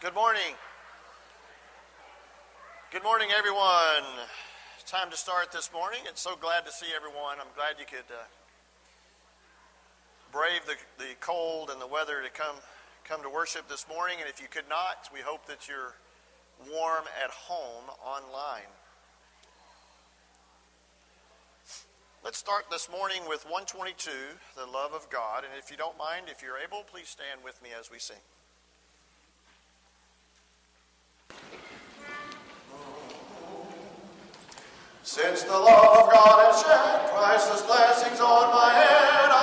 Good morning. Good morning, everyone. Time to start this morning. It's so glad to see everyone. I'm glad you could uh, brave the, the cold and the weather to come come to worship this morning. And if you could not, we hope that you're warm at home online. Let's start this morning with 122, the love of God. And if you don't mind, if you're able, please stand with me as we sing. Since the love of God has shed priceless blessings on my head,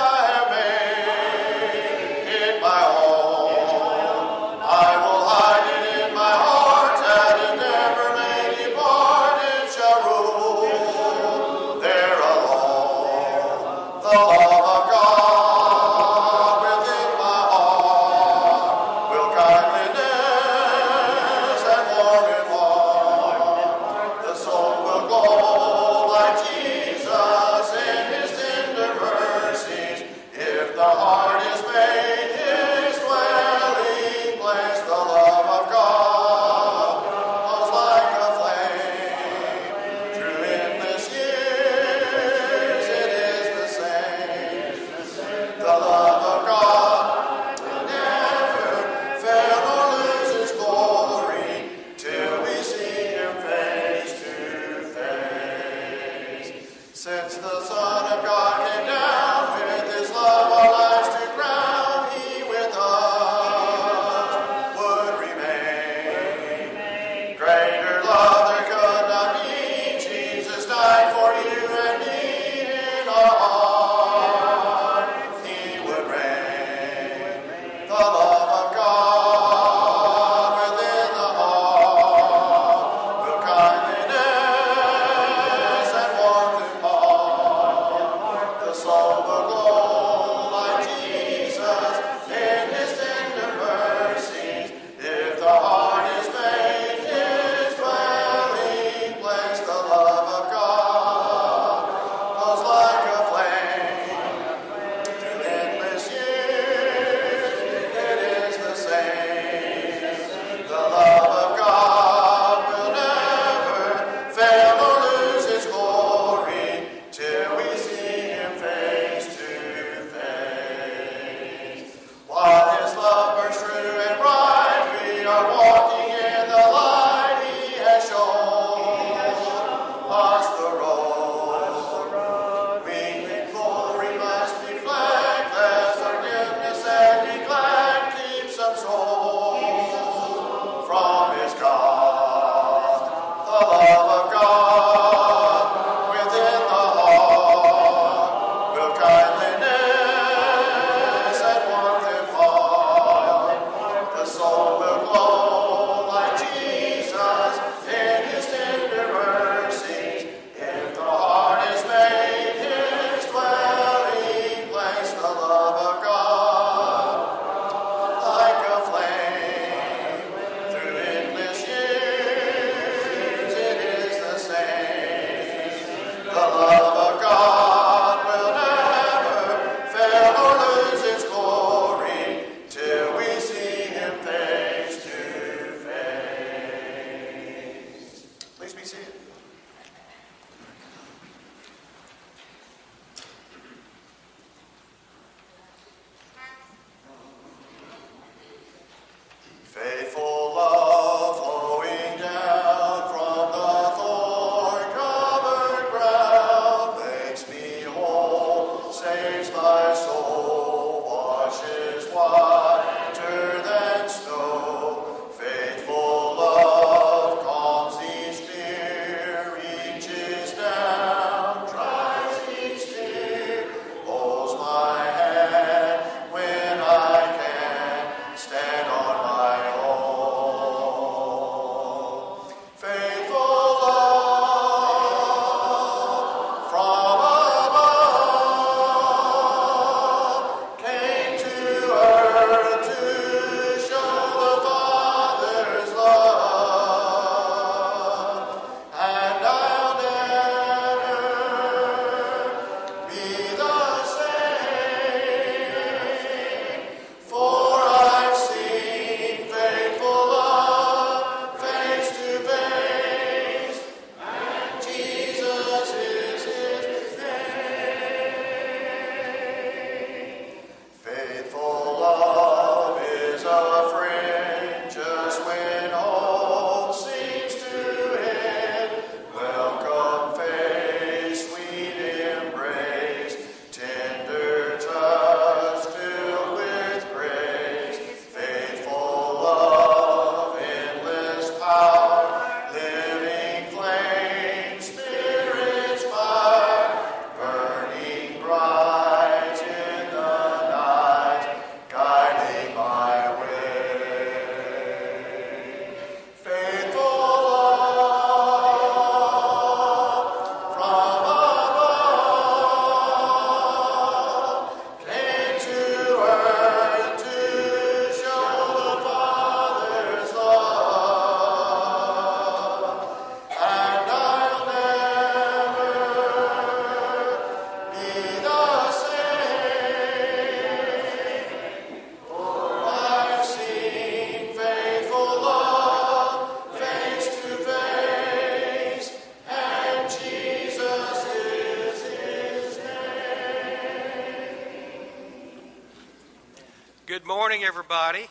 Good morning, everybody.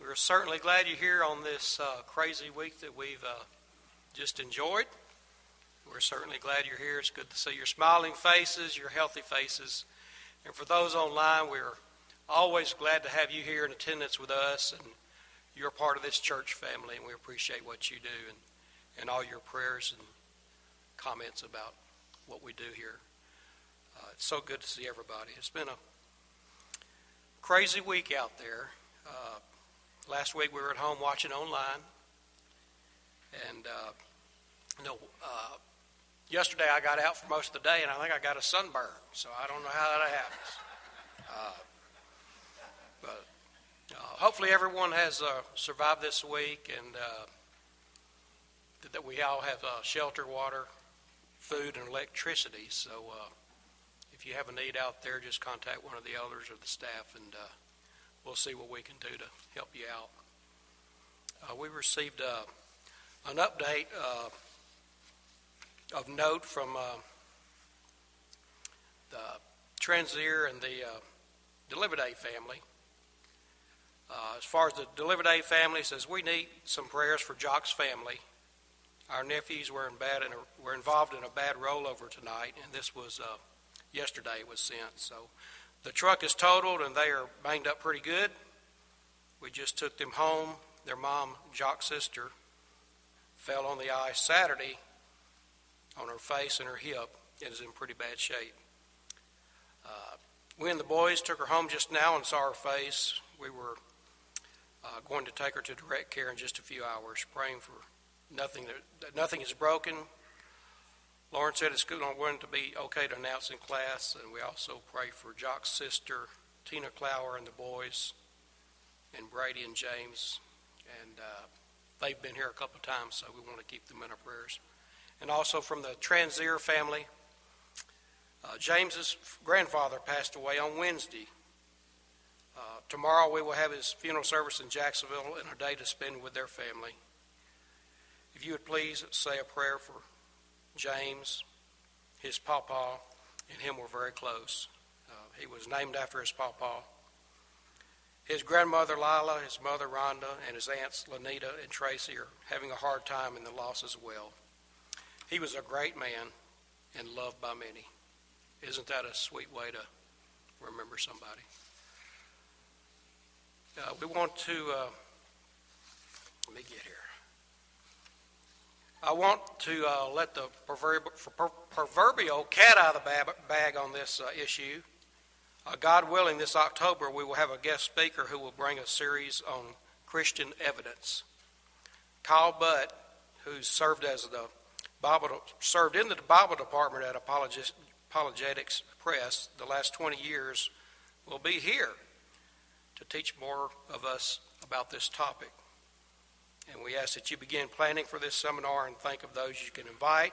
We're certainly glad you're here on this uh, crazy week that we've uh, just enjoyed. We're certainly glad you're here. It's good to see your smiling faces, your healthy faces. And for those online, we're always glad to have you here in attendance with us. And you're part of this church family, and we appreciate what you do and, and all your prayers and comments about what we do here. Uh, it's so good to see everybody. It's been a crazy week out there. Uh, last week we were at home watching online, and uh, you know, uh, yesterday I got out for most of the day, and I think I got a sunburn. So I don't know how that happens. Uh, but uh, hopefully everyone has uh, survived this week, and that we all have shelter, water, food, and electricity. So if you have a need out there, just contact one of the elders or the staff, and uh, we'll see what we can do to help you out. Uh, we received uh, an update uh, of note from uh, the Transier and the uh, Deliveday family. as far as the Deliveday family says, we need some prayers for Jock's family. Our nephews were in bad were involved in a bad rollover tonight, and this was yesterday it was sent. So the truck is totaled and they are banged up pretty good. We just took them home. Their mom, Jock's sister, fell on the ice Saturday on her face and her hip and is in pretty bad shape. Uh, we and the boys took her home just now and saw her face. We were uh, going to take her to direct care in just a few hours, praying for nothing that, that nothing is broken, Lauren said it's going to be okay to announce in class, and we also pray for Jock's sister, Tina Clower, and the boys, and Brady and James. And uh, they've been here a couple of times, so we want to keep them in our prayers. And also from the Transier family, uh, James's grandfather passed away on Wednesday. Uh, tomorrow we will have his funeral service in Jacksonville and a day to spend with their family. If you would please say a prayer for James, his papa, and him were very close. Uh, he was named after his papa. His grandmother Lila, his mother Rhonda, and his aunts Lanita and Tracy are having a hard time in the loss as well. He was a great man and loved by many. Isn't that a sweet way to remember somebody? Uh, we want to, uh, let me get here. I want to uh, let the proverbial cat out of the bag on this uh, issue. Uh, God willing, this October we will have a guest speaker who will bring a series on Christian evidence. Kyle Butt, who served as the Bible, served in the Bible department at Apologetics Press the last 20 years, will be here to teach more of us about this topic. And we ask that you begin planning for this seminar and think of those you can invite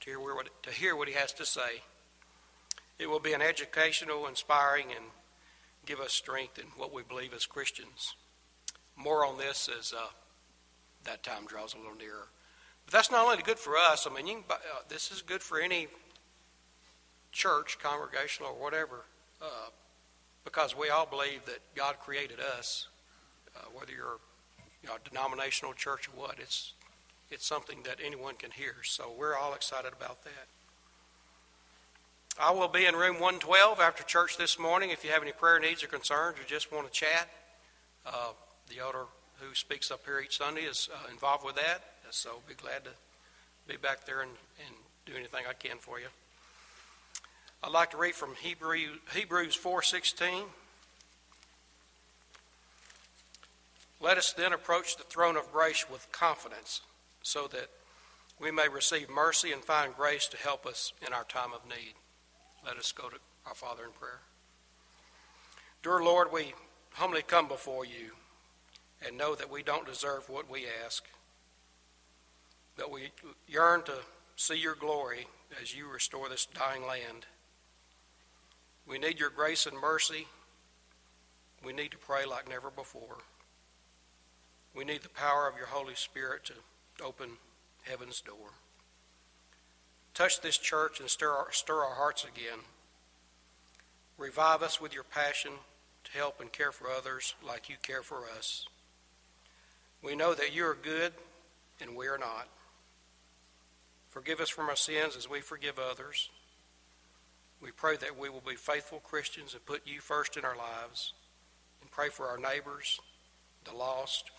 to hear what, to hear what he has to say. It will be an educational, inspiring, and give us strength in what we believe as Christians. More on this as uh, that time draws a little nearer. But that's not only good for us. I mean, can, uh, this is good for any church, congregational, or whatever, uh, because we all believe that God created us. Uh, whether you're you know, denominational church or what. It's it's something that anyone can hear. So we're all excited about that. I will be in room 112 after church this morning. If you have any prayer needs or concerns or just want to chat, uh, the elder who speaks up here each Sunday is uh, involved with that. So be glad to be back there and, and do anything I can for you. I'd like to read from Hebrew, Hebrews 4.16. Let us then approach the throne of grace with confidence so that we may receive mercy and find grace to help us in our time of need. Let us go to our Father in prayer. Dear Lord, we humbly come before you and know that we don't deserve what we ask, but we yearn to see your glory as you restore this dying land. We need your grace and mercy. We need to pray like never before. We need the power of your Holy Spirit to open heaven's door. Touch this church and stir our, stir our hearts again. Revive us with your passion to help and care for others like you care for us. We know that you are good and we are not. Forgive us from our sins as we forgive others. We pray that we will be faithful Christians and put you first in our lives and pray for our neighbors, the lost,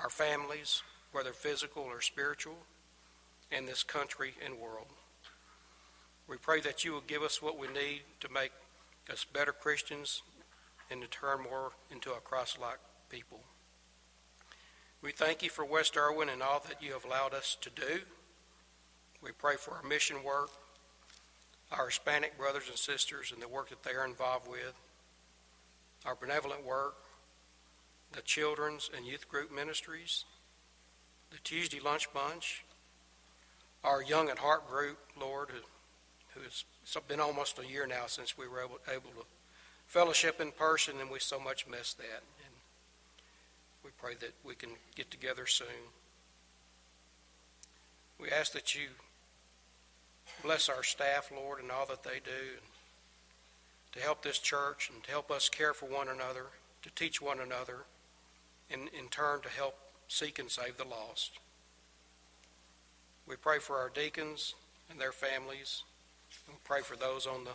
our families, whether physical or spiritual, and this country and world. We pray that you will give us what we need to make us better Christians and to turn more into a Christ like people. We thank you for West Erwin and all that you have allowed us to do. We pray for our mission work, our Hispanic brothers and sisters and the work that they are involved with, our benevolent work, the children's and youth group ministries, the Tuesday lunch bunch, our Young at Heart group, Lord, who, has been almost a year now since we were able, able to fellowship in person, and we so much miss that. And we pray that we can get together soon. We ask that you bless our staff, Lord, and all that they do, to help this church and to help us care for one another, to teach one another, and in turn to help seek and save the lost. We pray for our deacons and their families. We pray for those on the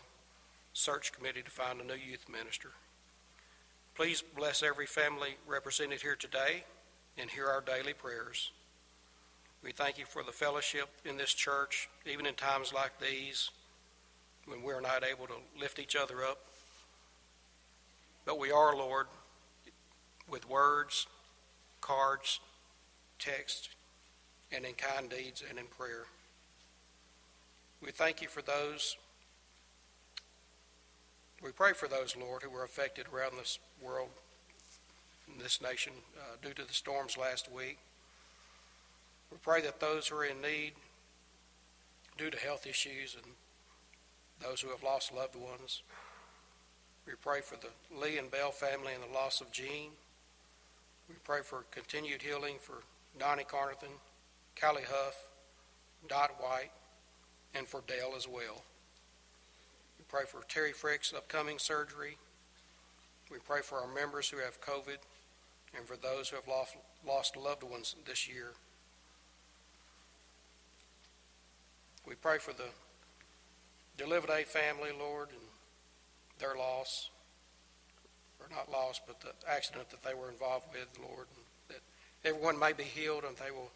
search committee to find a new youth minister. Please bless every family represented here today and hear our daily prayers. We thank you for the fellowship in this church, even in times like these when we're not able to lift each other up. But we are, Lord, with words, cards, text, and in kind deeds and in prayer. We thank you for those. We pray for those, Lord, who were affected around this world, this nation, uh, due to the storms last week. We pray that those who are in need due to health issues and those who have lost loved ones. We pray for the Lee and Bell family and the loss of Jean. We pray for continued healing for Donnie Carnathan, Callie Huff, Dot White, and for Dale as well. We pray for Terry Frick's upcoming surgery. We pray for our members who have COVID and for those who have lost, lost loved ones this year. We pray for the Deliveday family, Lord, and their loss, not loss, but the accident that they were involved with, Lord, that everyone may be healed and they will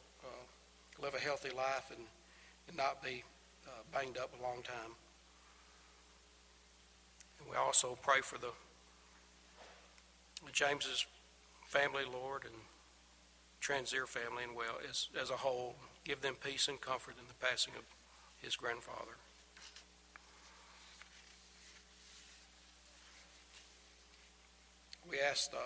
live a healthy life and, and not be uh, banged up a long time. And we also pray for the, the James's family, Lord, and Transier family, and well as, as a whole. Give them peace and comfort in the passing of his grandfather. We ask uh,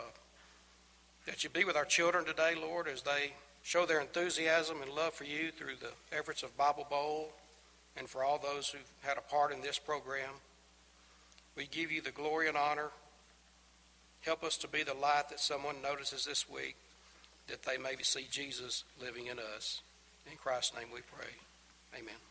that you be with our children today, Lord, as they show their enthusiasm and love for you through the efforts of Bible Bowl and for all those who've had a part in this program. We give you the glory and honor. Help us to be the light that someone notices this week, that they may see Jesus living in us. In Christ's name we pray. Amen.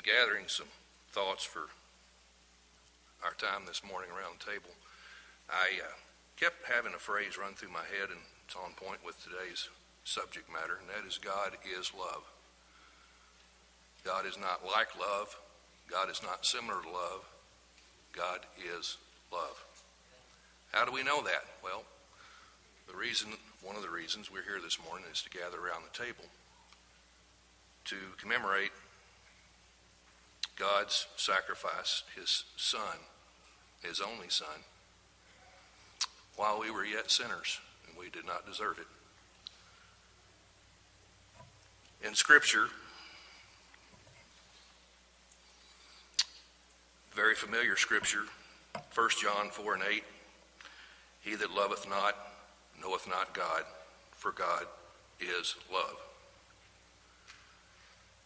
In gathering some thoughts for our time this morning around the table, I uh, kept having a phrase run through my head, and it's on point with today's subject matter, and that is God is love. God is not like love. God is not similar to love. God is love. How do we know that? Well, the reason, one of the reasons we're here this morning is to gather around the table to commemorate God's sacrifice, his son, his only son, while we were yet sinners and we did not deserve it. In Scripture, very familiar Scripture, 1 John 4 and 8, He that loveth not knoweth not God, for God is love.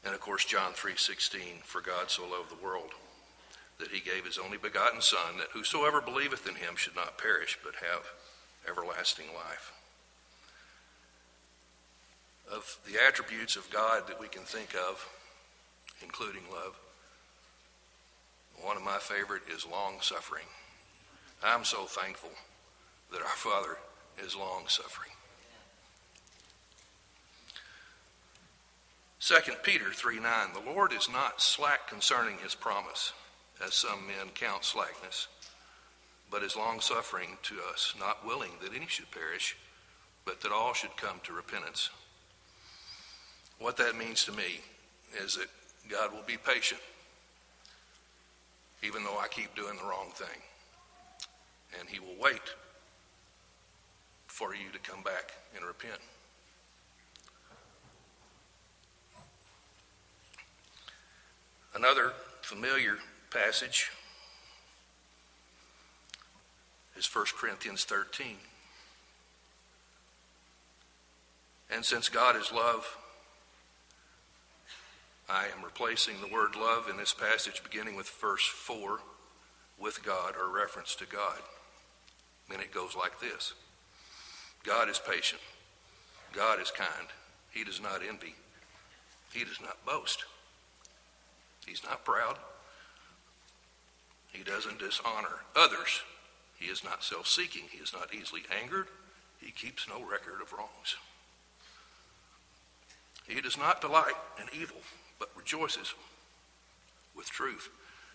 And of course John 3:16 for God so loved the world that he gave his only begotten son that whosoever believeth in him should not perish but have everlasting life. Of the attributes of God that we can think of including love one of my favorite is long suffering. I'm so thankful that our Father is long suffering. 2 Peter 3 9, the Lord is not slack concerning his promise, as some men count slackness, but is long suffering to us, not willing that any should perish, but that all should come to repentance. What that means to me is that God will be patient, even though I keep doing the wrong thing. And he will wait for you to come back and repent. Another familiar passage is 1 Corinthians 13. And since God is love, I am replacing the word love in this passage beginning with verse 4 with God or reference to God. And it goes like this God is patient. God is kind. He does not envy. He does not boast. He's not proud. He doesn't dishonor others. He is not self seeking. He is not easily angered. He keeps no record of wrongs. He does not delight in evil, but rejoices with truth.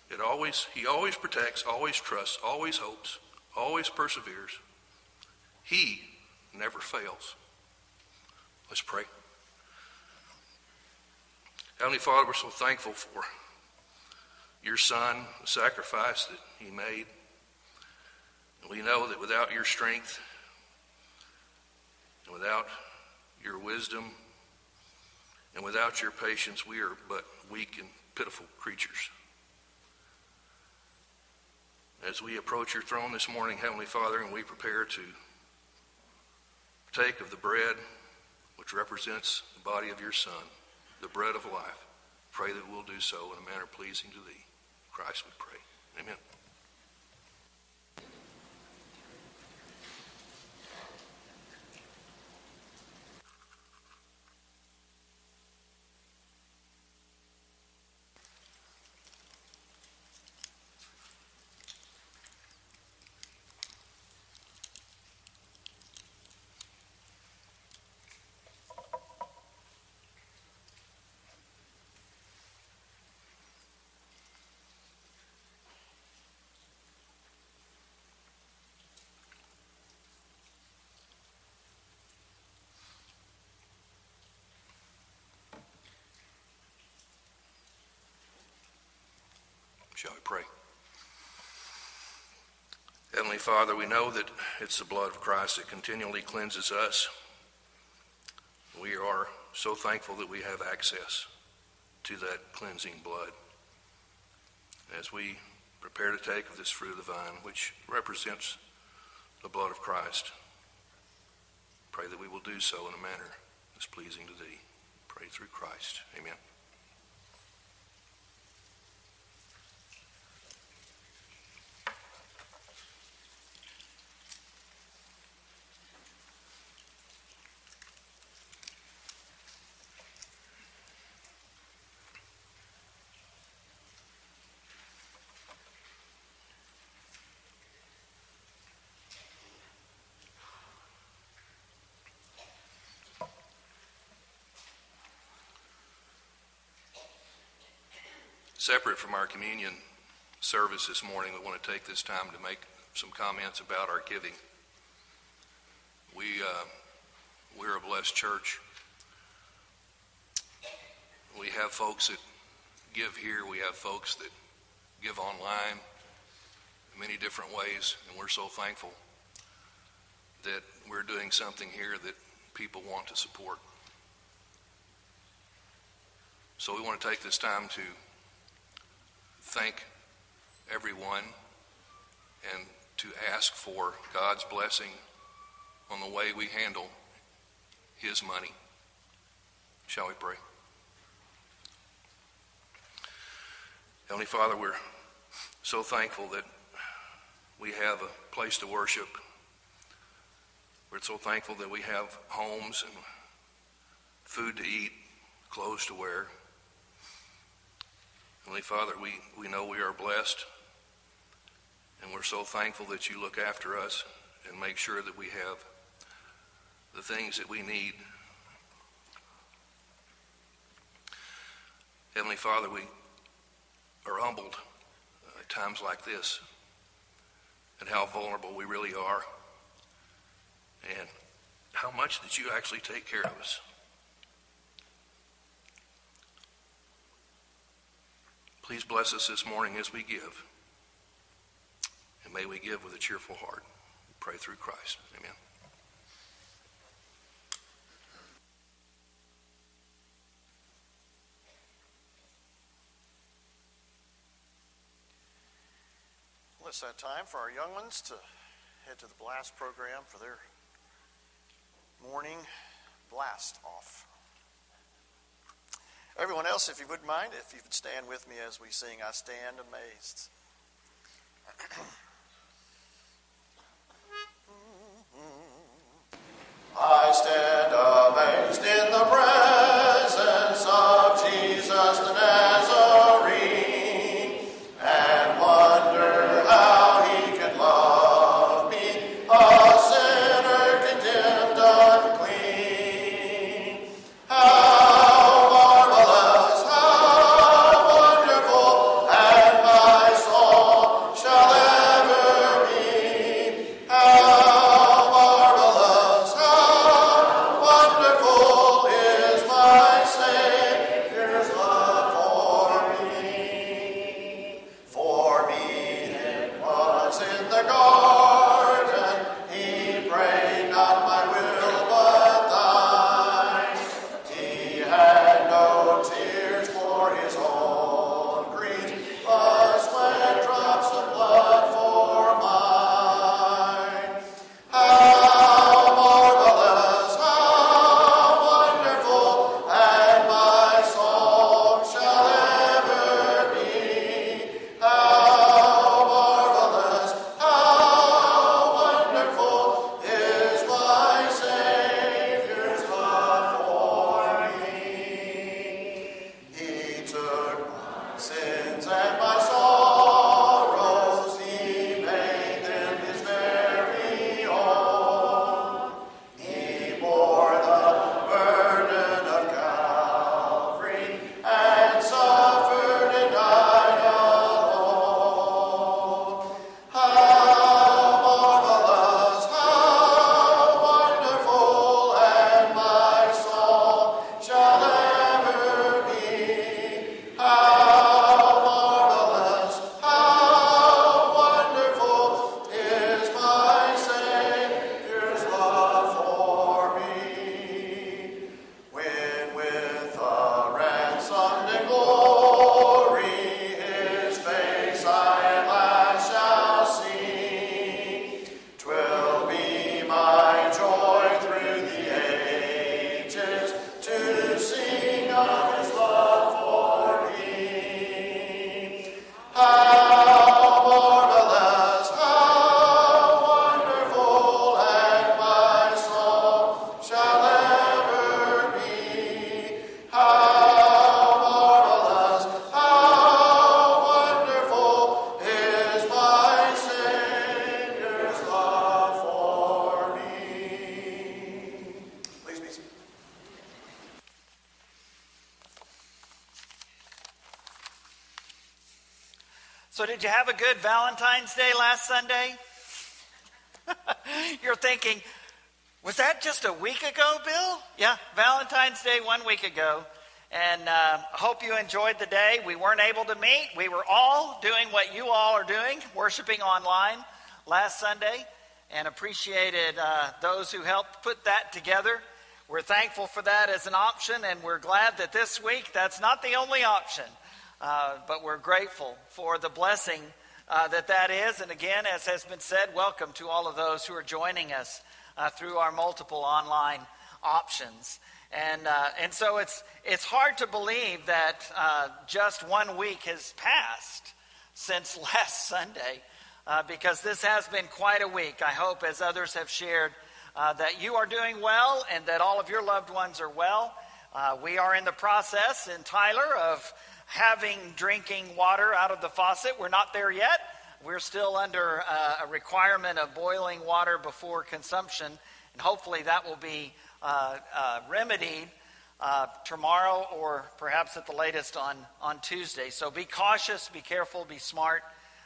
It always, he always protects, always trusts, always hopes, always perseveres. He never fails. Let's pray. Heavenly Father, we're so thankful for your Son, the sacrifice that He made. And we know that without your strength and without your wisdom and without your patience, we are but weak and pitiful creatures. As we approach your throne this morning, Heavenly Father, and we prepare to take of the bread which represents the body of your Son, the bread of life, pray that we'll do so in a manner pleasing to thee. Christ we pray. Amen. Shall we pray? Heavenly Father, we know that it's the blood of Christ that continually cleanses us. We are so thankful that we have access to that cleansing blood. As we prepare to take of this fruit of the vine, which represents the blood of Christ, pray that we will do so in a manner that's pleasing to Thee. Pray through Christ. Amen. Separate from our communion service this morning, we want to take this time to make some comments about our giving. We, uh, we're a blessed church. We have folks that give here. We have folks that give online in many different ways, and we're so thankful that we're doing something here that people want to support. So we want to take this time to thank everyone and to ask for God's blessing on the way we handle His money. Shall we pray? Heavenly Father, we're so thankful that we have a place to worship. We're so thankful that we have homes and food to eat, clothes to wear. Heavenly Father, we, we know we are blessed, and we're so thankful that you look after us and make sure that we have the things that we need. Heavenly Father, we are humbled uh, at times like this and how vulnerable we really are and how much that you actually take care of us. Please bless us this morning as we give. And may we give with a cheerful heart. We pray through Christ. Amen. It's that time for our young ones to head to the blast program for their morning blast off. Everyone else, if you wouldn't mind, if you would stand with me as we sing, I Stand Amazed. I stand did you have a good Valentine's Day last Sunday? You're thinking, was that just a week ago, Bill? Yeah, Valentine's Day one week ago. And uh, hope you enjoyed the day. We weren't able to meet. We were all doing what you all are doing, worshiping online last Sunday, and appreciated uh, those who helped put that together. We're thankful for that as an option, and we're glad that this week that's not the only option. Uh, but we're grateful for the blessing uh, that that is. And again, as has been said, welcome to all of those who are joining us uh, through our multiple online options. And, uh, and so it's, it's hard to believe that uh, just one week has passed since last Sunday because this has been quite a week. I hope, as others have shared, that you are doing well and that all of your loved ones are well. we are in the process in Tyler of having drinking water out of the faucet. We're not there yet. We're still under uh, a requirement of boiling water before consumption, and hopefully that will be uh, uh, remedied uh, tomorrow or perhaps at the latest on, on Tuesday. So be cautious, be careful, be smart,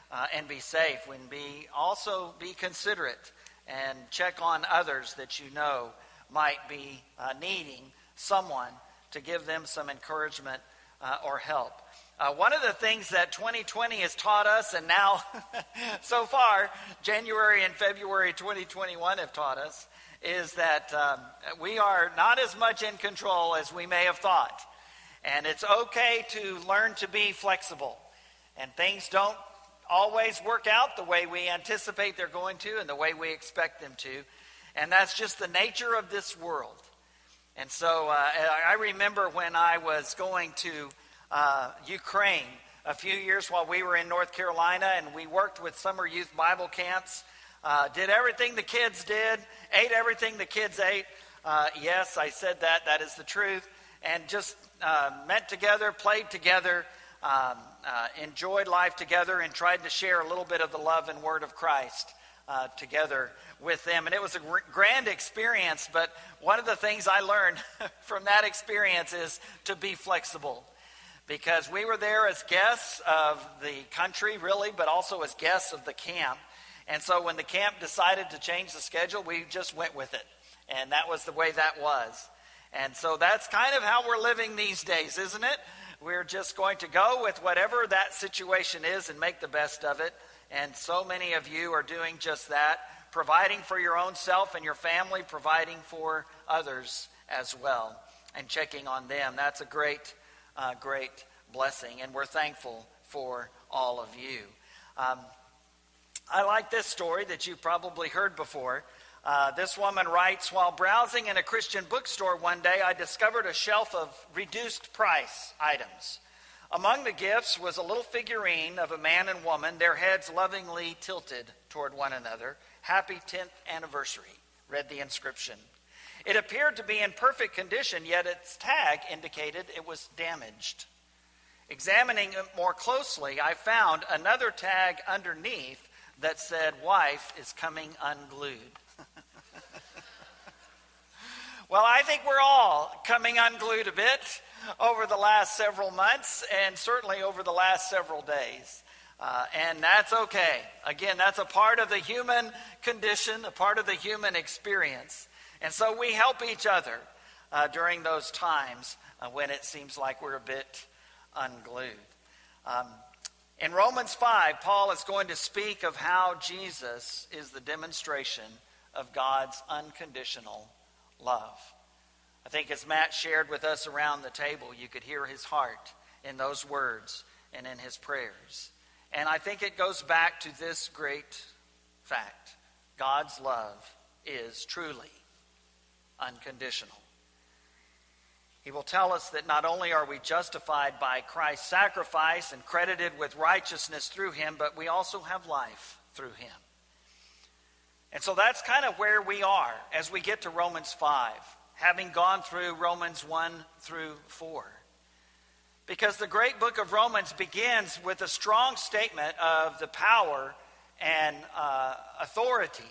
uh, and be safe. And be also be considerate and check on others that you know might be uh, needing someone to give them some encouragement uh, or help. Uh, one of the things that 2020 has taught us, and now so far, January and February 2021 have taught us, is that um, we are not as much in control as we may have thought. And it's okay to learn to be flexible. And things don't always work out the way we anticipate they're going to and the way we expect them to. And that's just the nature of this world. And so uh, I remember when I was going to uh, Ukraine a few years while we were in North Carolina, and we worked with summer youth Bible camps. Uh, did everything the kids did, ate everything the kids ate. Uh, yes, I said that. That is the truth. And just uh, met together, played together, um, uh, enjoyed life together, and tried to share a little bit of the love and word of Christ uh, together with them. And it was a grand experience, but one of the things I learned from that experience is to be flexible. Because we were there as guests of the country, really, but also as guests of the camp. And so when the camp decided to change the schedule, we just went with it. And that was the way that was. And so that's kind of how we're living these days, isn't it? We're just going to go with whatever that situation is and make the best of it. And so many of you are doing just that, providing for your own self and your family, providing for others as well, and checking on them. That's a great, uh, great blessing. And we're thankful for all of you. Um, I like this story that you've probably heard before. Uh, this woman writes While browsing in a Christian bookstore one day, I discovered a shelf of reduced price items. Among the gifts was a little figurine of a man and woman, their heads lovingly tilted toward one another. Happy 10th anniversary, read the inscription. It appeared to be in perfect condition, yet its tag indicated it was damaged. Examining it more closely, I found another tag underneath that said, Wife is coming unglued. Well, I think we're all coming unglued a bit over the last several months and certainly over the last several days. Uh, and that's okay. Again, that's a part of the human condition, a part of the human experience. And so we help each other uh, during those times uh, when it seems like we're a bit unglued. Um, in Romans 5, Paul is going to speak of how Jesus is the demonstration of God's unconditional love. I think as Matt shared with us around the table, you could hear his heart in those words and in his prayers. And I think it goes back to this great fact God's love is truly unconditional. He will tell us that not only are we justified by Christ's sacrifice and credited with righteousness through him, but we also have life through him. And so that's kind of where we are as we get to Romans 5, having gone through Romans 1 through 4. Because the great book of Romans begins with a strong statement of the power and uh, authority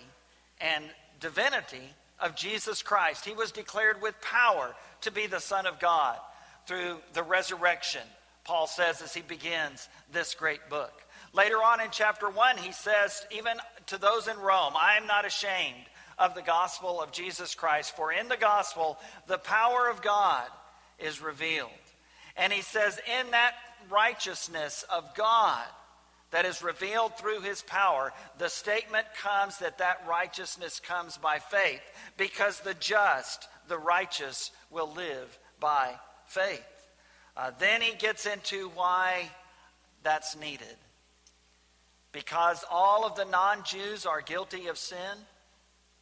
and divinity of Jesus Christ. He was declared with power to be the Son of God through the resurrection Paul says as he begins this great book. Later on in chapter 1, he says, even to those in Rome, I am not ashamed of the gospel of Jesus Christ, for in the gospel, the power of God is revealed. And he says, in that righteousness of God that is revealed through his power, the statement comes that that righteousness comes by faith, because the just, the righteous, will live by faith. Uh, then he gets into why that's needed because all of the non Jews are guilty of sin.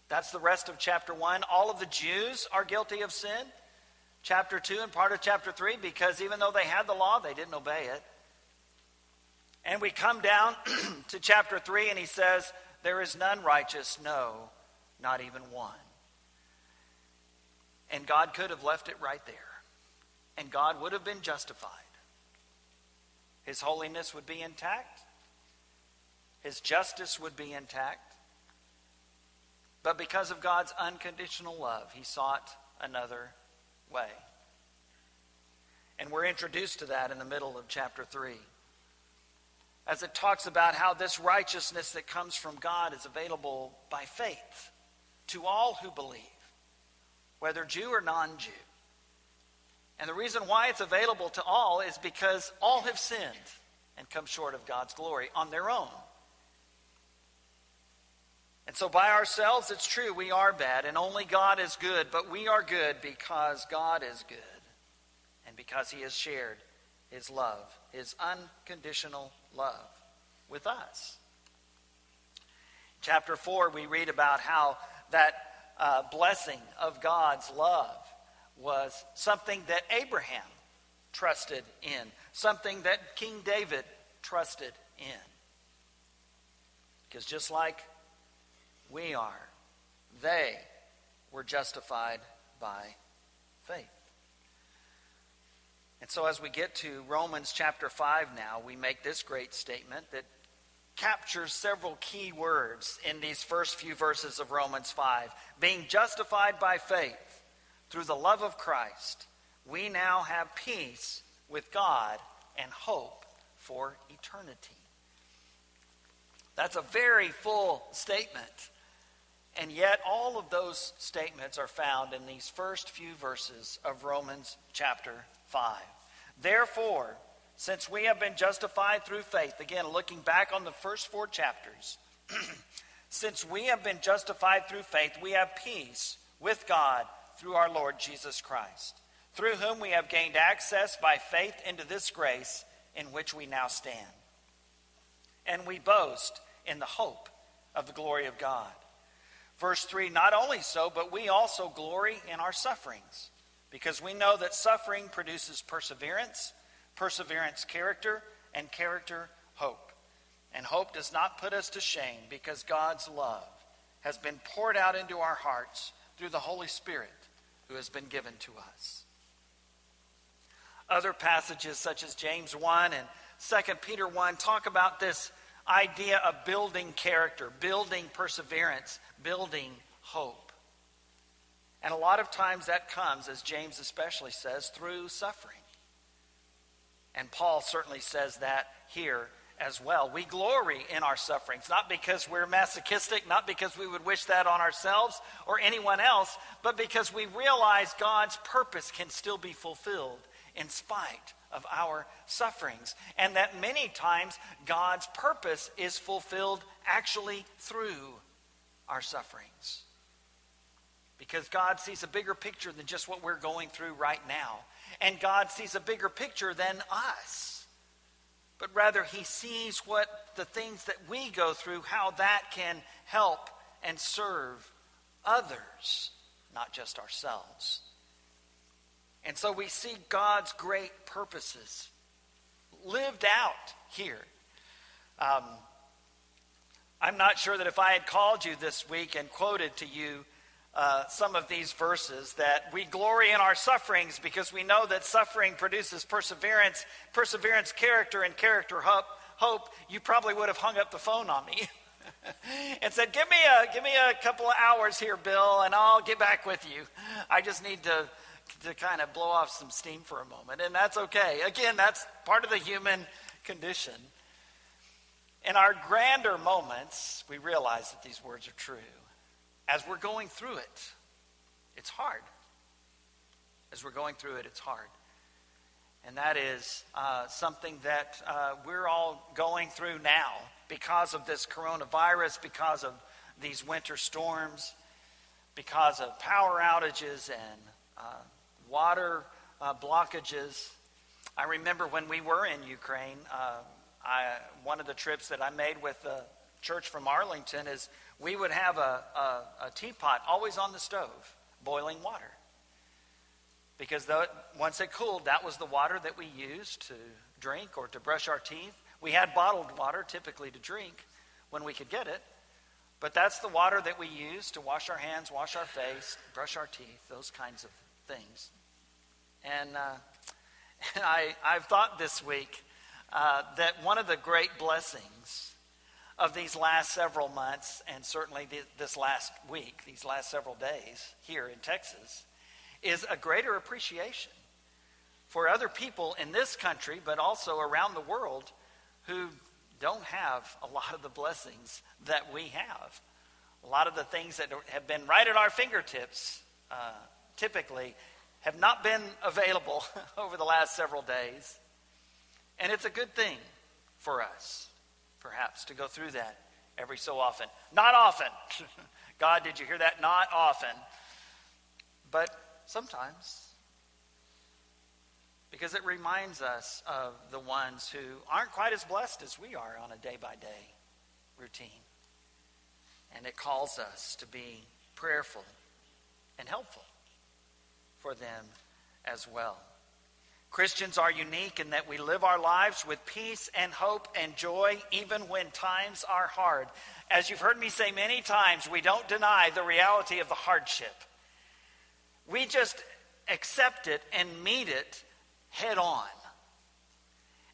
That's the rest of chapter 1. All of the Jews are guilty of sin. Chapter 2 and part of chapter 3, because even though they had the law, they didn't obey it. And we come down to chapter 3, and he says, There is none righteous, no, not even one. And God could have left it right there. And God would have been justified. His holiness would be intact his justice would be intact. But because of God's unconditional love, he sought another way. And we're introduced to that in the middle of chapter 3. As it talks about how this righteousness that comes from God is available by faith to all who believe, whether Jew or non Jew. And the reason why it's available to all is because all have sinned and come short of God's glory on their own. And so, by ourselves, it's true, we are bad, and only God is good, but we are good because God is good and because He has shared His love, His unconditional love, with us. Chapter 4, we read about how that uh, blessing of God's love was something that Abraham trusted in, something that King David trusted in. Because just like we are. They were justified by faith. And so, as we get to Romans chapter 5 now, we make this great statement that captures several key words in these first few verses of Romans 5. Being justified by faith through the love of Christ, we now have peace with God and hope for eternity. That's a very full statement. And yet, all of those statements are found in these first few verses of Romans chapter 5. Therefore, since we have been justified through faith, again, looking back on the first four chapters, since we have been justified through faith, we have peace with God through our Lord Jesus Christ, through whom we have gained access by faith into this grace in which we now stand. And we boast in the hope of the glory of God. Verse 3 Not only so, but we also glory in our sufferings, because we know that suffering produces perseverance, perseverance, character, and character, hope. And hope does not put us to shame, because God's love has been poured out into our hearts through the Holy Spirit who has been given to us. Other passages, such as James 1 and 2 Peter 1, talk about this idea of building character, building perseverance, building hope. And a lot of times that comes, as James especially says, through suffering. And Paul certainly says that here as well. We glory in our sufferings, not because we're masochistic, not because we would wish that on ourselves or anyone else, but because we realize God's purpose can still be fulfilled in spite of our sufferings. And that many times God's purpose is fulfilled actually through our sufferings. Because God sees a bigger picture than just what we're going through right now. And God sees a bigger picture than us. But rather, He sees what the things that we go through, how that can help and serve others, not just ourselves. And so we see God's great purposes lived out here. Um, I'm not sure that if I had called you this week and quoted to you uh, some of these verses, that we glory in our sufferings because we know that suffering produces perseverance, perseverance, character, and character, hope, hope you probably would have hung up the phone on me. and said, give me, a, give me a couple of hours here, Bill, and I'll get back with you. I just need to to kind of blow off some steam for a moment, and that's okay. Again, that's part of the human condition. In our grander moments, we realize that these words are true. As we're going through it, it's hard. As we're going through it, it's hard. And that is uh, something that uh, we're all going through now because of this coronavirus, because of these winter storms, because of power outages and uh, water uh, blockages. I remember when we were in Ukraine, uh, I, one of the trips that I made with the church from Arlington is we would have a, a, a teapot always on the stove, boiling water. Because the, once it cooled, that was the water that we used to drink or to brush our teeth. We had bottled water typically to drink when we could get it. But that's the water that we use to wash our hands, wash our face, brush our teeth, those kinds of things. And, uh, and I, I've thought this week uh, that one of the great blessings of these last several months, and certainly this last week, these last several days here in Texas, is a greater appreciation for other people in this country, but also around the world, who don't have a lot of the blessings that we have. A lot of the things that have been right at our fingertips uh, typically have not been available over the last several days. And it's a good thing for us, perhaps, to go through that every so often. Not often. God, did you hear that? Not often. But sometimes. Because it reminds us of the ones who aren't quite as blessed as we are on a day by day routine. And it calls us to be prayerful and helpful for them as well. Christians are unique in that we live our lives with peace and hope and joy even when times are hard. As you've heard me say many times, we don't deny the reality of the hardship. We just accept it and meet it head on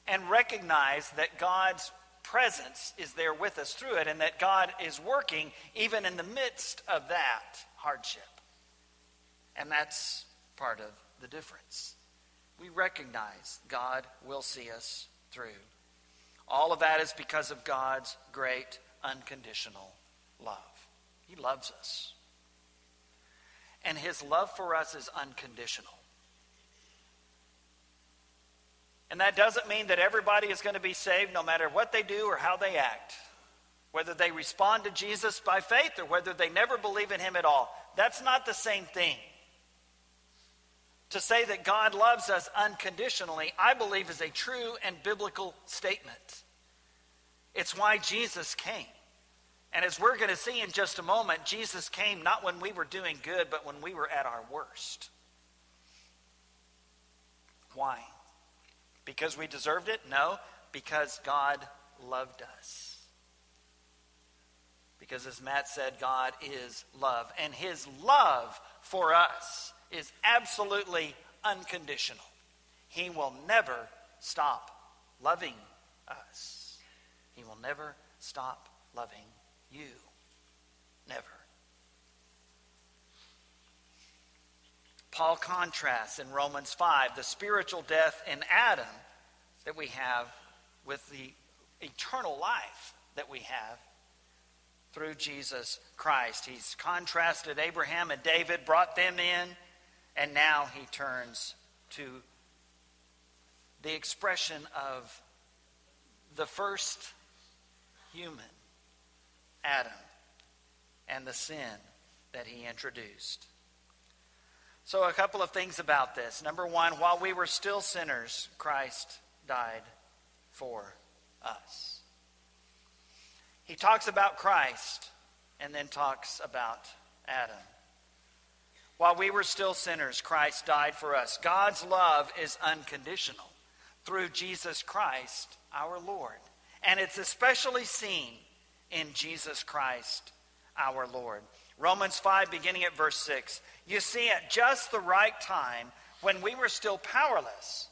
and recognize that God's presence is there with us through it and that God is working even in the midst of that hardship. And that's part of the difference. We recognize God will see us through. All of that is because of God's great unconditional love. He loves us. And his love for us is unconditional. And that doesn't mean that everybody is going to be saved no matter what they do or how they act. Whether they respond to Jesus by faith or whether they never believe in him at all. That's not the same thing. To say that God loves us unconditionally, I believe, is a true and biblical statement. It's why Jesus came. And as we're going to see in just a moment, Jesus came not when we were doing good, but when we were at our worst. Why? Because we deserved it? No, because God loved us. Because as Matt said, God is love. And his love for us is absolutely unconditional. He will never stop loving us. He will never stop loving you. Never. Paul contrasts in Romans 5 the spiritual death in Adam that we have with the eternal life that we have through Jesus Christ. He's contrasted Abraham and David, brought them in and now he turns to the expression of the first human, Adam, and the sin that he introduced. So, a couple of things about this. Number one, while we were still sinners, Christ died for us. He talks about Christ and then talks about Adam. While we were still sinners, Christ died for us. God's love is unconditional through Jesus Christ, our Lord. And it's especially seen in Jesus Christ, our Lord. Romans 5, beginning at verse 6. You see, at just the right time, when we were still powerless,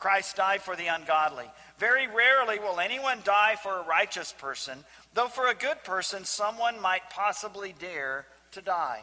Christ died for the ungodly. Very rarely will anyone die for a righteous person, though for a good person, someone might possibly dare to die.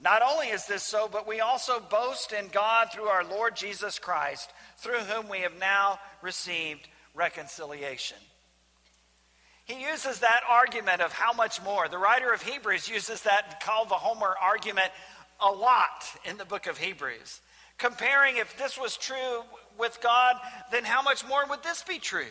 Not only is this so, but we also boast in God through our Lord Jesus Christ, through whom we have now received reconciliation. He uses that argument of how much more. The writer of Hebrews uses that Kal Vachomer argument a lot in the book of Hebrews. Comparing if this was true with God, then how much more would this be true?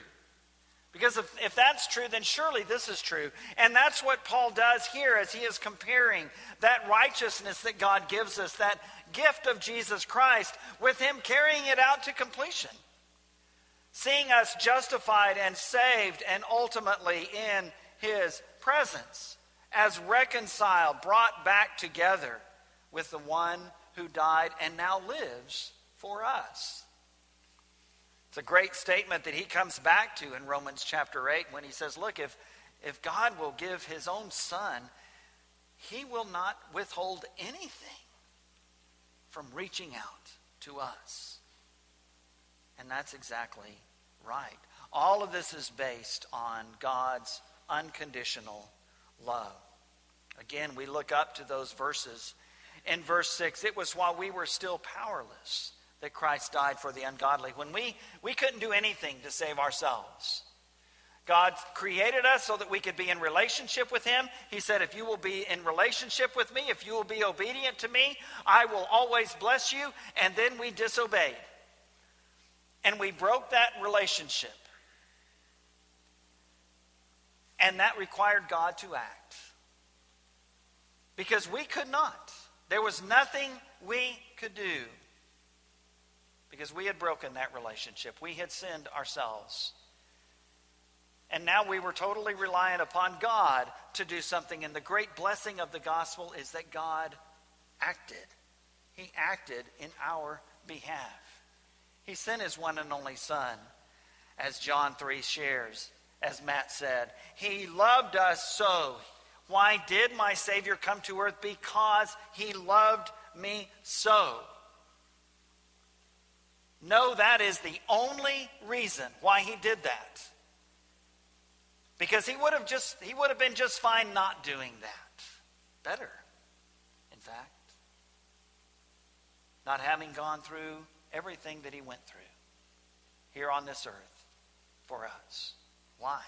Because if, if that's true, then surely this is true. And that's what Paul does here as he is comparing that righteousness that God gives us, that gift of Jesus Christ, with him carrying it out to completion. Seeing us justified and saved and ultimately in his presence, as reconciled, brought back together with the one who died and now lives for us. It's a great statement that he comes back to in Romans chapter 8 when he says, Look, if, if God will give his own son, he will not withhold anything from reaching out to us. And that's exactly right. All of this is based on God's unconditional love. Again, we look up to those verses. In verse 6, it was while we were still powerless that Christ died for the ungodly when we, we couldn't do anything to save ourselves. God created us so that we could be in relationship with Him. He said, If you will be in relationship with me, if you will be obedient to me, I will always bless you. And then we disobeyed. And we broke that relationship. And that required God to act. Because we could not. There was nothing we could do because we had broken that relationship. We had sinned ourselves. And now we were totally reliant upon God to do something. And the great blessing of the gospel is that God acted. He acted in our behalf. He sent his one and only Son, as John 3 shares, as Matt said. He loved us so. Why did my Savior come to earth? Because he loved me so. No, that is the only reason why he did that. Because he would have just he would have been just fine not doing that. Better, in fact. Not having gone through everything that he went through here on this earth for us. Why?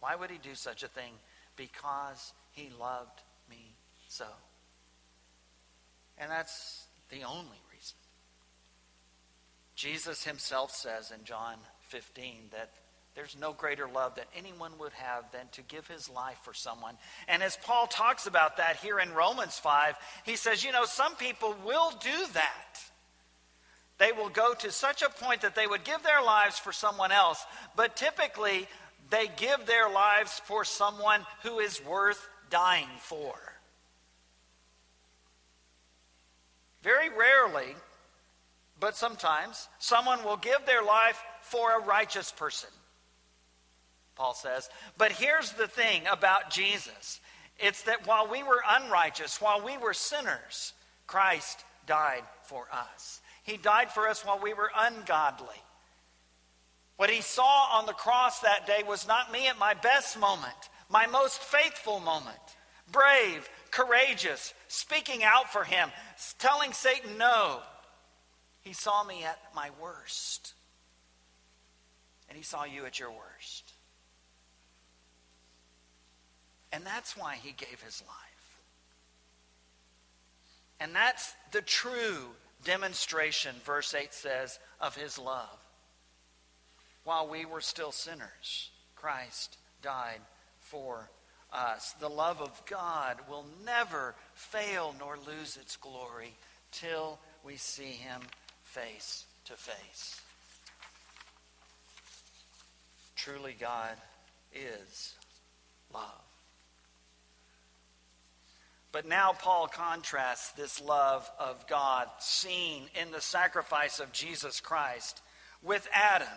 Why would he do such a thing? Because he loved me so. And that's the only Jesus himself says in John 15 that there's no greater love that anyone would have than to give his life for someone. And as Paul talks about that here in Romans 5, he says, you know, some people will do that. They will go to such a point that they would give their lives for someone else, but typically they give their lives for someone who is worth dying for. Very rarely but sometimes someone will give their life for a righteous person, Paul says. But here's the thing about Jesus it's that while we were unrighteous, while we were sinners, Christ died for us. He died for us while we were ungodly. What he saw on the cross that day was not me at my best moment, my most faithful moment, brave, courageous, speaking out for him, telling Satan no, he saw me at my worst. And he saw you at your worst. And that's why he gave his life. And that's the true demonstration, verse 8 says, of his love. While we were still sinners, Christ died for us. The love of God will never fail nor lose its glory till we see him face to face. Truly, God is love. But now Paul contrasts this love of God seen in the sacrifice of Jesus Christ with Adam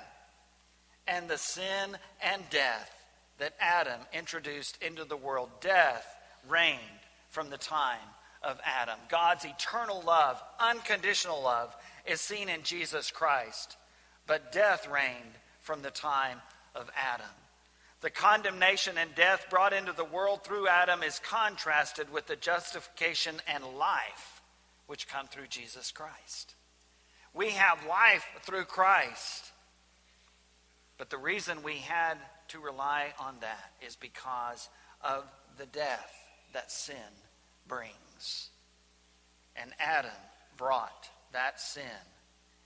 and the sin and death that Adam introduced into the world. Death reigned from the time of Adam. God's eternal love, unconditional love, is seen in Jesus Christ, but death reigned from the time of Adam. The condemnation and death brought into the world through Adam is contrasted with the justification and life which come through Jesus Christ. We have life through Christ. But the reason we had to rely on that is because of the death that sin brings. And Adam brought that sin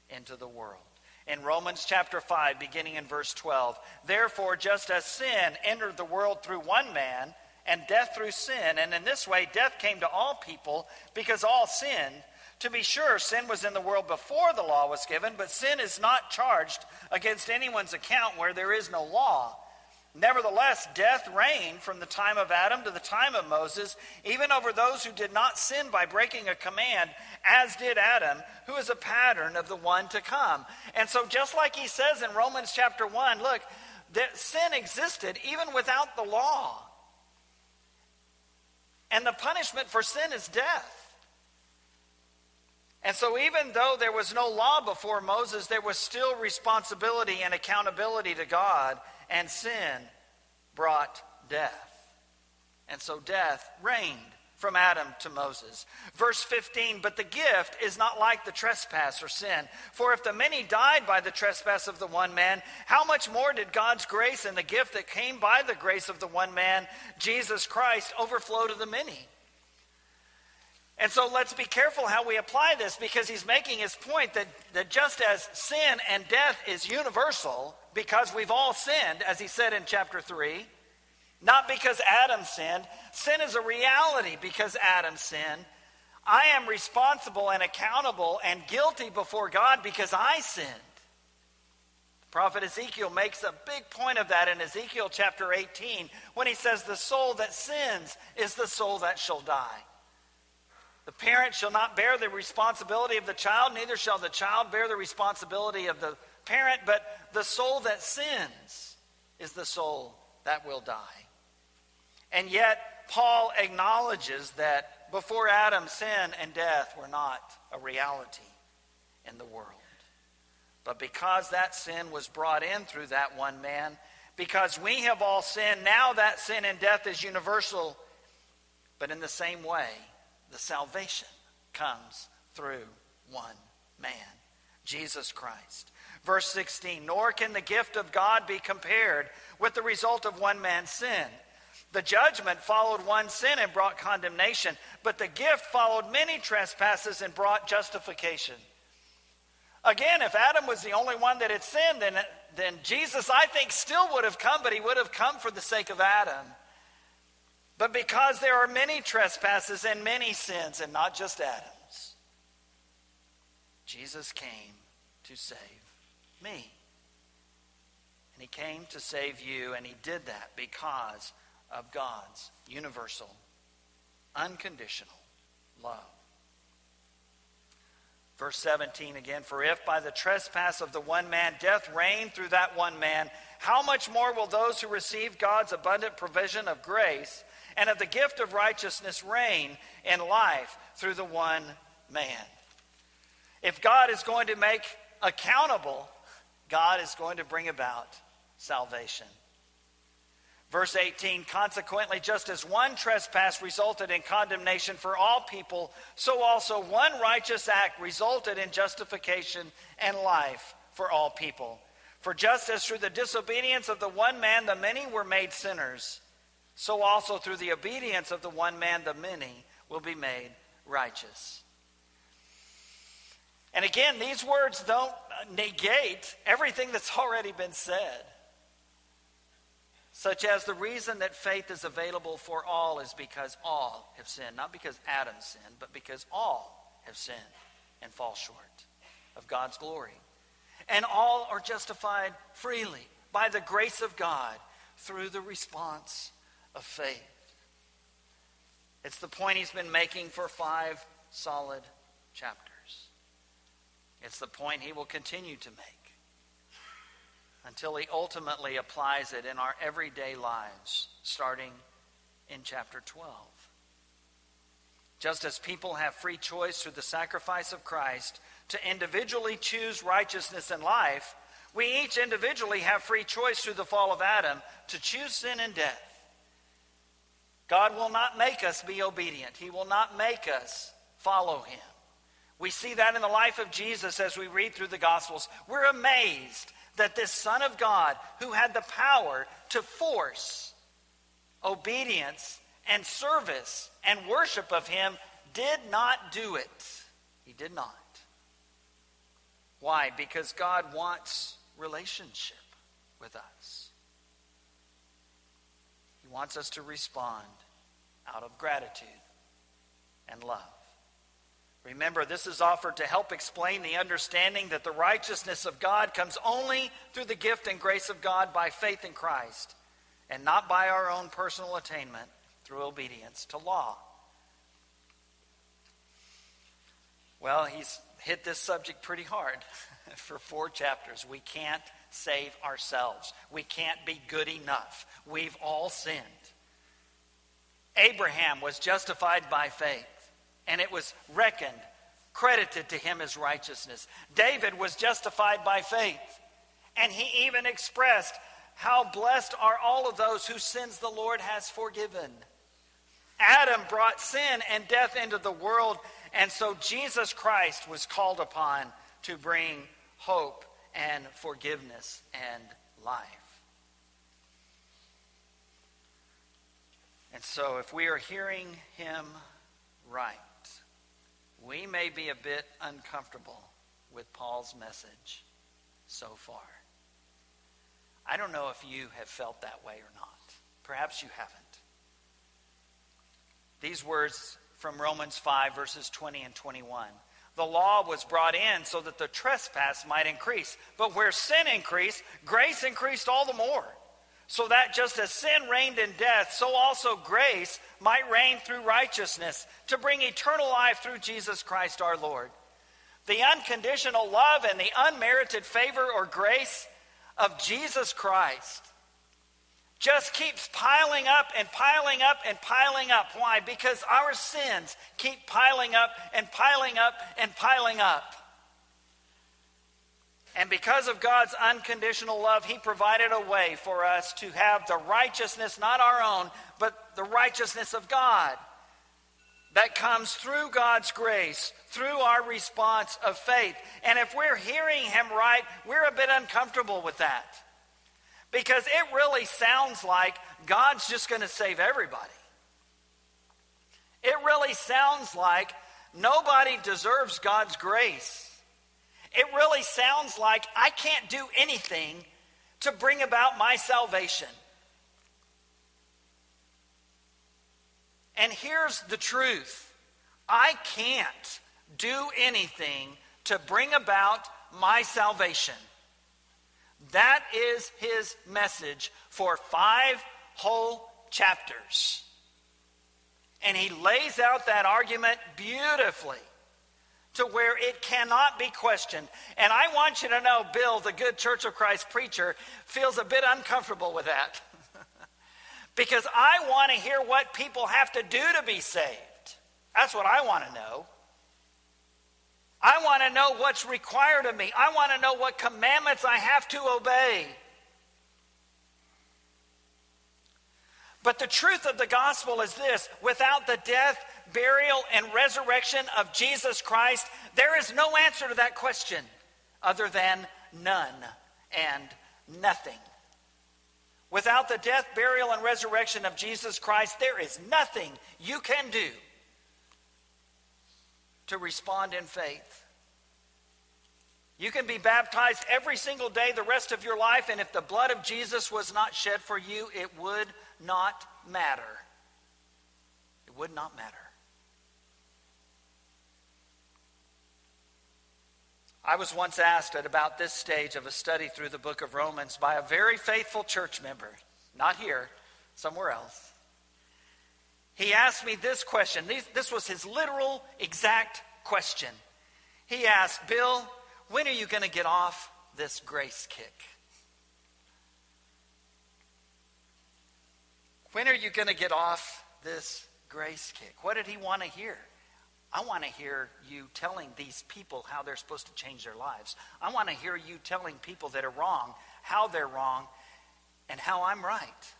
into the world. In Romans chapter 5, beginning in verse 12, therefore, just as sin entered the world through one man, and death through sin, and in this way death came to all people because all sinned. To be sure, sin was in the world before the law was given, but sin is not charged against anyone's account where there is no law. Nevertheless, death reigned from the time of Adam to the time of Moses, even over those who did not sin by breaking a command, as did Adam, who is a pattern of the one to come. And so, just like he says in Romans chapter 1, look, that sin existed even without the law. And the punishment for sin is death. And so, even though there was no law before Moses, there was still responsibility and accountability to God and sin brought death. And so death reigned from Adam to Moses. Verse 15, but the gift is not like the trespass or sin. For if the many died by the trespass of the one man, how much more did God's grace and the gift that came by the grace of the one man, Jesus Christ, overflow to the many? And so let's be careful how we apply this because he's making his point that, that just as sin and death is universal, because we've all sinned, as he said in chapter 3, not because Adam sinned, sin is a reality because Adam sinned. I am responsible and accountable and guilty before God because I sinned. The prophet Ezekiel makes a big point of that in Ezekiel chapter 18 when he says, The soul that sins is the soul that shall die. The parent shall not bear the responsibility of the child, neither shall the child bear the responsibility of the parent, but the soul that sins is the soul that will die. And yet, Paul acknowledges that before Adam, sin and death were not a reality in the world. But because that sin was brought in through that one man, because we have all sinned, now that sin and death is universal. But in the same way, the salvation comes through one man, Jesus Christ. Verse 16, nor can the gift of God be compared with the result of one man's sin. The judgment followed one sin and brought condemnation, but the gift followed many trespasses and brought justification. Again, if Adam was the only one that had sinned, then, then Jesus, I think, still would have come, but he would have come for the sake of Adam. But because there are many trespasses and many sins, and not just Adam's, Jesus came to save me. And he came to save you, and he did that because of God's universal, unconditional love. Verse 17 again, for if by the trespass of the one man death reigned through that one man, how much more will those who receive God's abundant provision of grace and of the gift of righteousness reign in life through the one man. If God is going to make accountable, God is going to bring about salvation. Verse 18, consequently, just as one trespass resulted in condemnation for all people, so also one righteous act resulted in justification and life for all people. For just as through the disobedience of the one man the many were made sinners, so also through the obedience of the one man, the many will be made righteous. And again, these words don't negate everything that's already been said. Such as the reason that faith is available for all is because all have sinned. Not because Adam sinned, but because all have sinned and fall short of God's glory. And all are justified freely by the grace of God through the response of faith. It's the point he's been making for five solid chapters. It's the point he will continue to make. until he ultimately applies it in our everyday lives, starting in chapter 12. Just as people have free choice through the sacrifice of Christ to individually choose righteousness and life, we each individually have free choice through the fall of Adam to choose sin and death. God will not make us be obedient, He will not make us follow Him. We see that in the life of Jesus as we read through the Gospels. We're amazed that this Son of God, who had the power to force obedience and service and worship of Him, did not do it. He did not. Why? Because God wants relationship with us. He wants us to respond out of gratitude and love. Remember, this is offered to help explain the understanding that the righteousness of God comes only through the gift and grace of God by faith in Christ, and not by our own personal attainment through obedience to law. Well, he's hit this subject pretty hard for four chapters. We can't save ourselves, we can't be good enough. We've all sinned. Abraham was justified by faith and it was reckoned, credited to him as righteousness. David was justified by faith, and he even expressed, How blessed are all of those whose sins the Lord has forgiven. Adam brought sin and death into the world, and so Jesus Christ was called upon to bring hope and forgiveness and life. And so, if we are hearing him right, we may be a bit uncomfortable with Paul's message so far. I don't know if you have felt that way or not. Perhaps you haven't. These words from Romans 5, verses 20 and 21. The law was brought in so that the trespass might increase. But where sin increased, grace increased all the more so that just as sin reigned in death, so also grace might reign through righteousness to bring eternal life through Jesus Christ our Lord. The unconditional love and the unmerited favor or grace of Jesus Christ just keeps piling up and piling up and piling up. Why? Because our sins keep piling up and piling up and piling up. And because of God's unconditional love, He provided a way for us to have the righteousness, not our own, but the righteousness of God that comes through God's grace, through our response of faith. And if we're hearing Him right, we're a bit uncomfortable with that. Because it really sounds like God's just going to save everybody. It really sounds like nobody deserves God's grace. It really sounds like I can't do anything to bring about my salvation. And here's the truth I can't do anything to bring about my salvation. That is his message for five whole chapters. And he lays out that argument beautifully to where it cannot be questioned. And I want you to know, Bill, the good Church of Christ preacher, feels a bit uncomfortable with that. because I want to hear what people have to do to be saved. That's what I want to know. I want to know what's required of me. I want to know what commandments I have to obey. But the truth of the gospel is this without the death, burial, and resurrection of Jesus Christ, there is no answer to that question other than none and nothing. Without the death, burial, and resurrection of Jesus Christ, there is nothing you can do to respond in faith. You can be baptized every single day the rest of your life, and if the blood of Jesus was not shed for you, it would not matter. It would not matter. I was once asked at about this stage of a study through the book of Romans by a very faithful church member, not here, somewhere else. He asked me this question. This was his literal, exact question. He asked, Bill, when are you going to get off this grace kick? When are you going to get off this grace kick? What did he want to hear? I want to hear you telling these people how they're supposed to change their lives. I want to hear you telling people that are wrong how they're wrong and how I'm right.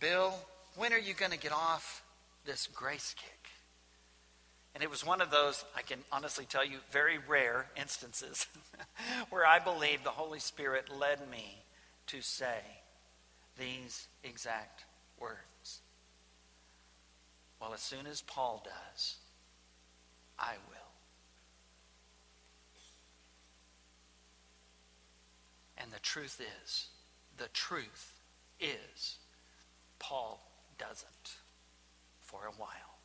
Bill, when are you going to get off this grace kick? And it was one of those, I can honestly tell you, very rare instances where I believe the Holy Spirit led me to say these exact words. Well, as soon as Paul does, I will. And the truth is, the truth is, Paul doesn't for a while.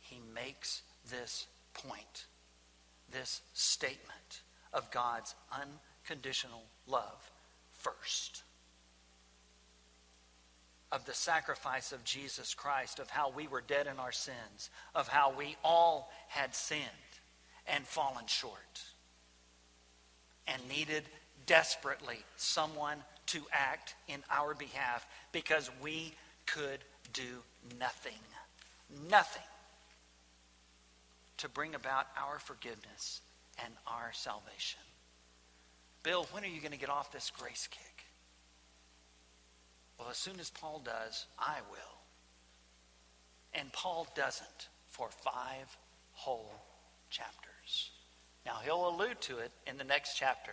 He makes this point, this statement of God's unconditional love first. Of the sacrifice of Jesus Christ, of how we were dead in our sins, of how we all had sinned and fallen short and needed desperately someone to act in our behalf because we could do nothing. Nothing to bring about our forgiveness and our salvation. Bill, when are you going to get off this grace kick? Well, as soon as Paul does, I will. And Paul doesn't for five whole chapters. Now, he'll allude to it in the next chapter.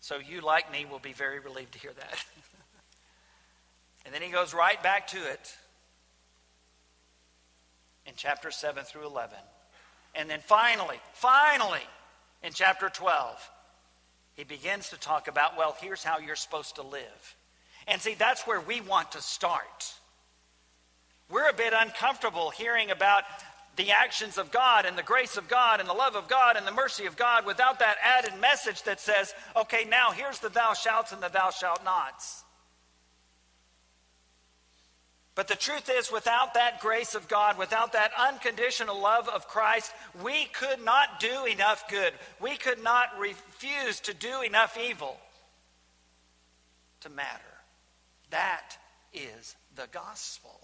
So you, like me, will be very relieved to hear that. and then he goes right back to it in chapter 7 through 11. And then finally, finally, in chapter 12, he begins to talk about, well, here's how you're supposed to live. And see, that's where we want to start. We're a bit uncomfortable hearing about the actions of God and the grace of God and the love of God and the mercy of God without that added message that says, okay, now here's the thou shalt and the thou shalt nots. But the truth is, without that grace of God, without that unconditional love of Christ, we could not do enough good. We could not refuse to do enough evil to matter. That is the gospel.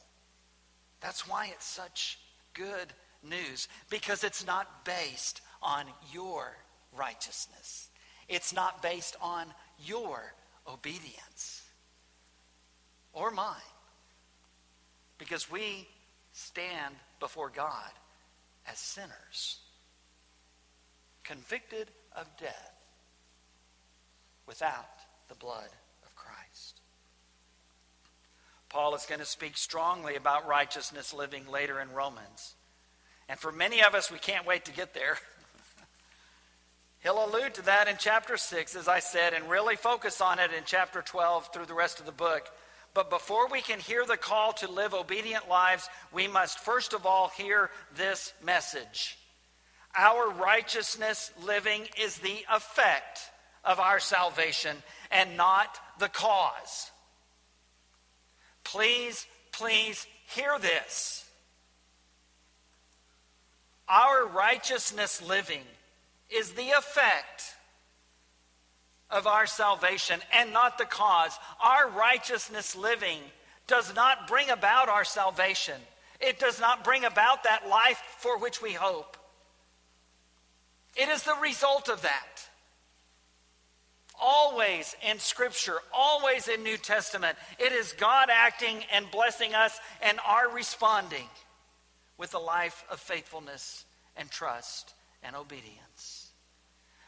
That's why it's such good news because it's not based on your righteousness. It's not based on your obedience or mine. Because we stand before God as sinners, convicted of death without the blood of Christ. Paul is going to speak strongly about righteousness living later in Romans. And for many of us, we can't wait to get there. He'll allude to that in chapter 6, as I said, and really focus on it in chapter 12 through the rest of the book. But before we can hear the call to live obedient lives, we must first of all hear this message. Our righteousness living is the effect of our salvation and not the cause. Please, please hear this. Our righteousness living is the effect of our salvation and not the cause. Our righteousness living does not bring about our salvation, it does not bring about that life for which we hope. It is the result of that. Always in Scripture, always in New Testament, it is God acting and blessing us and our responding with a life of faithfulness and trust and obedience.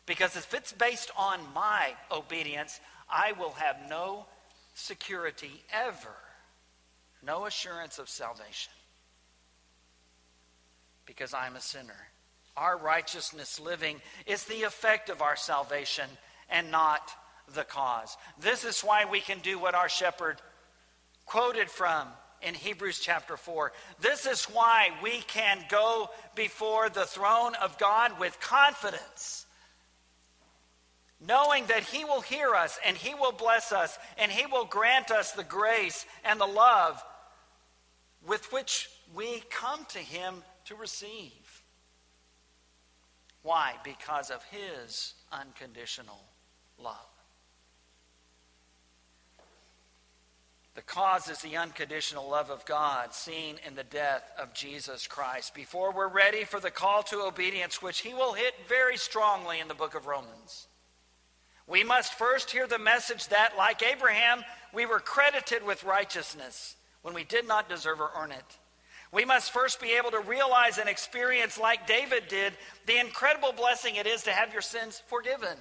Because if it's based on my obedience, I will have no security ever, no assurance of salvation. Because I'm a sinner. Our righteousness living is the effect of our salvation and not the cause. This is why we can do what our shepherd quoted from in Hebrews chapter 4. This is why we can go before the throne of God with confidence, knowing that He will hear us and He will bless us and He will grant us the grace and the love with which we come to Him to receive. Why? Because of His unconditional love. The cause is the unconditional love of God seen in the death of Jesus Christ. Before we're ready for the call to obedience, which he will hit very strongly in the book of Romans, we must first hear the message that, like Abraham, we were credited with righteousness when we did not deserve or earn it. We must first be able to realize and experience, like David did, the incredible blessing it is to have your sins forgiven.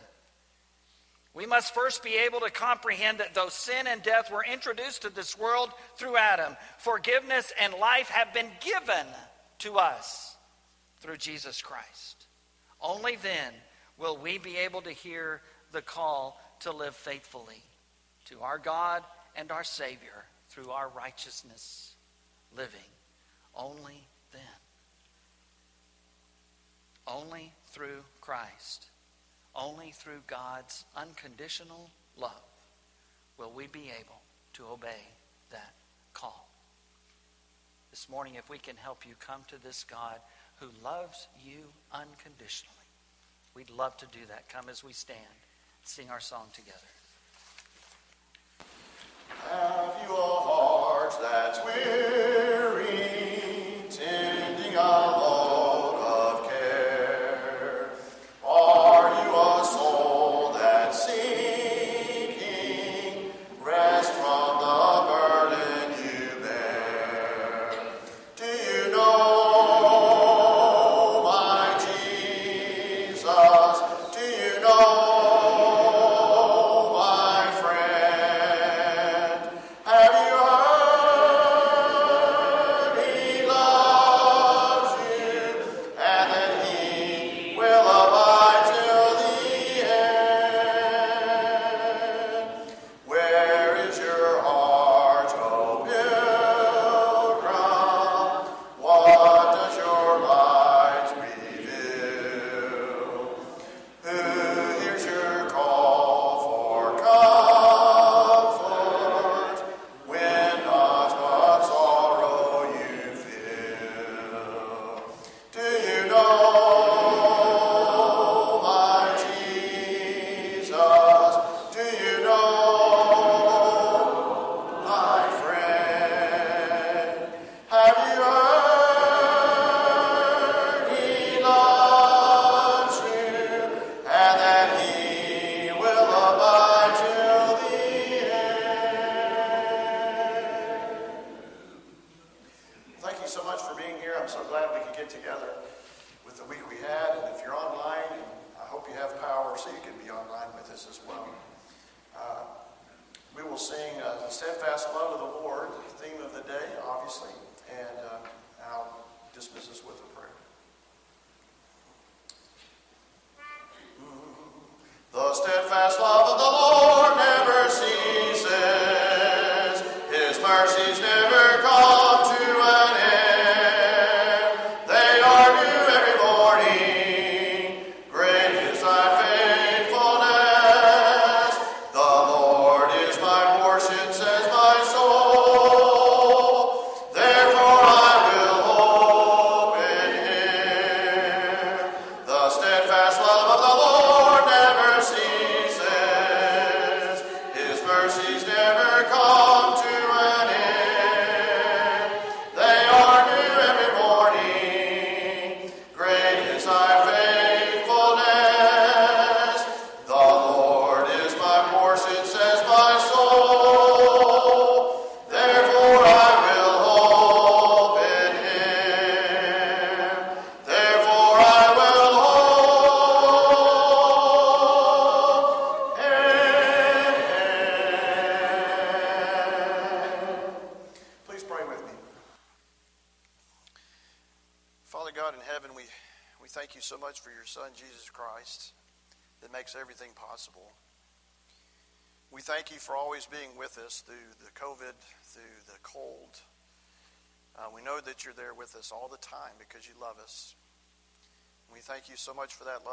We must first be able to comprehend that though sin and death were introduced to this world through Adam, forgiveness and life have been given to us through Jesus Christ. Only then will we be able to hear the call to live faithfully to our God and our Savior through our righteousness living. Only then. Only through Christ only through God's unconditional love will we be able to obey that call. This morning, if we can help you come to this God who loves you unconditionally, we'd love to do that. Come as we stand, sing our song together. Have you a heart that's weary,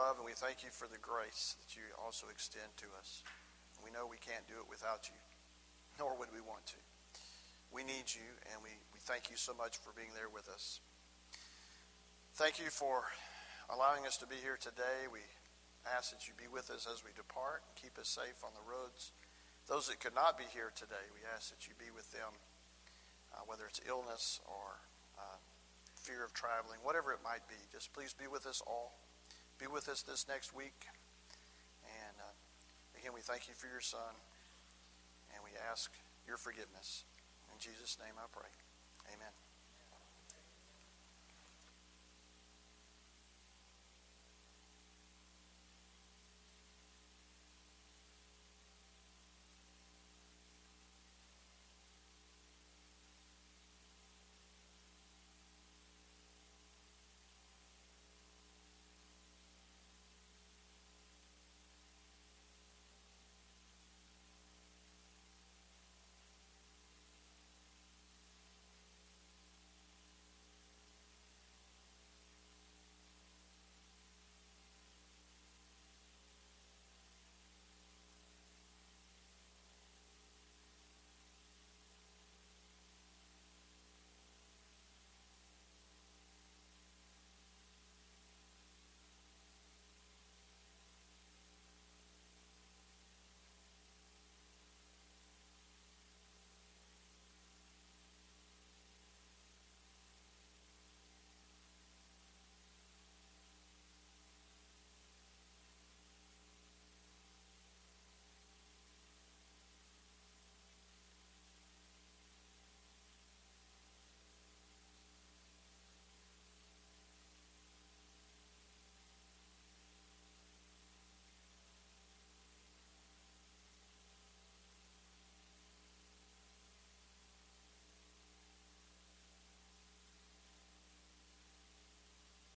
love, and we thank you for the grace that you also extend to us. We know we can't do it without you, nor would we want to. We need you, and we, we thank you so much for being there with us. Thank you for allowing us to be here today. We ask that you be with us as we depart and keep us safe on the roads. Those that could not be here today, we ask that you be with them, uh, whether it's illness or uh, fear of traveling, whatever it might be. Just please be with us all. Be with us this next week. And uh, again, we thank you for your son, and we ask your forgiveness. In Jesus' name I pray. Amen.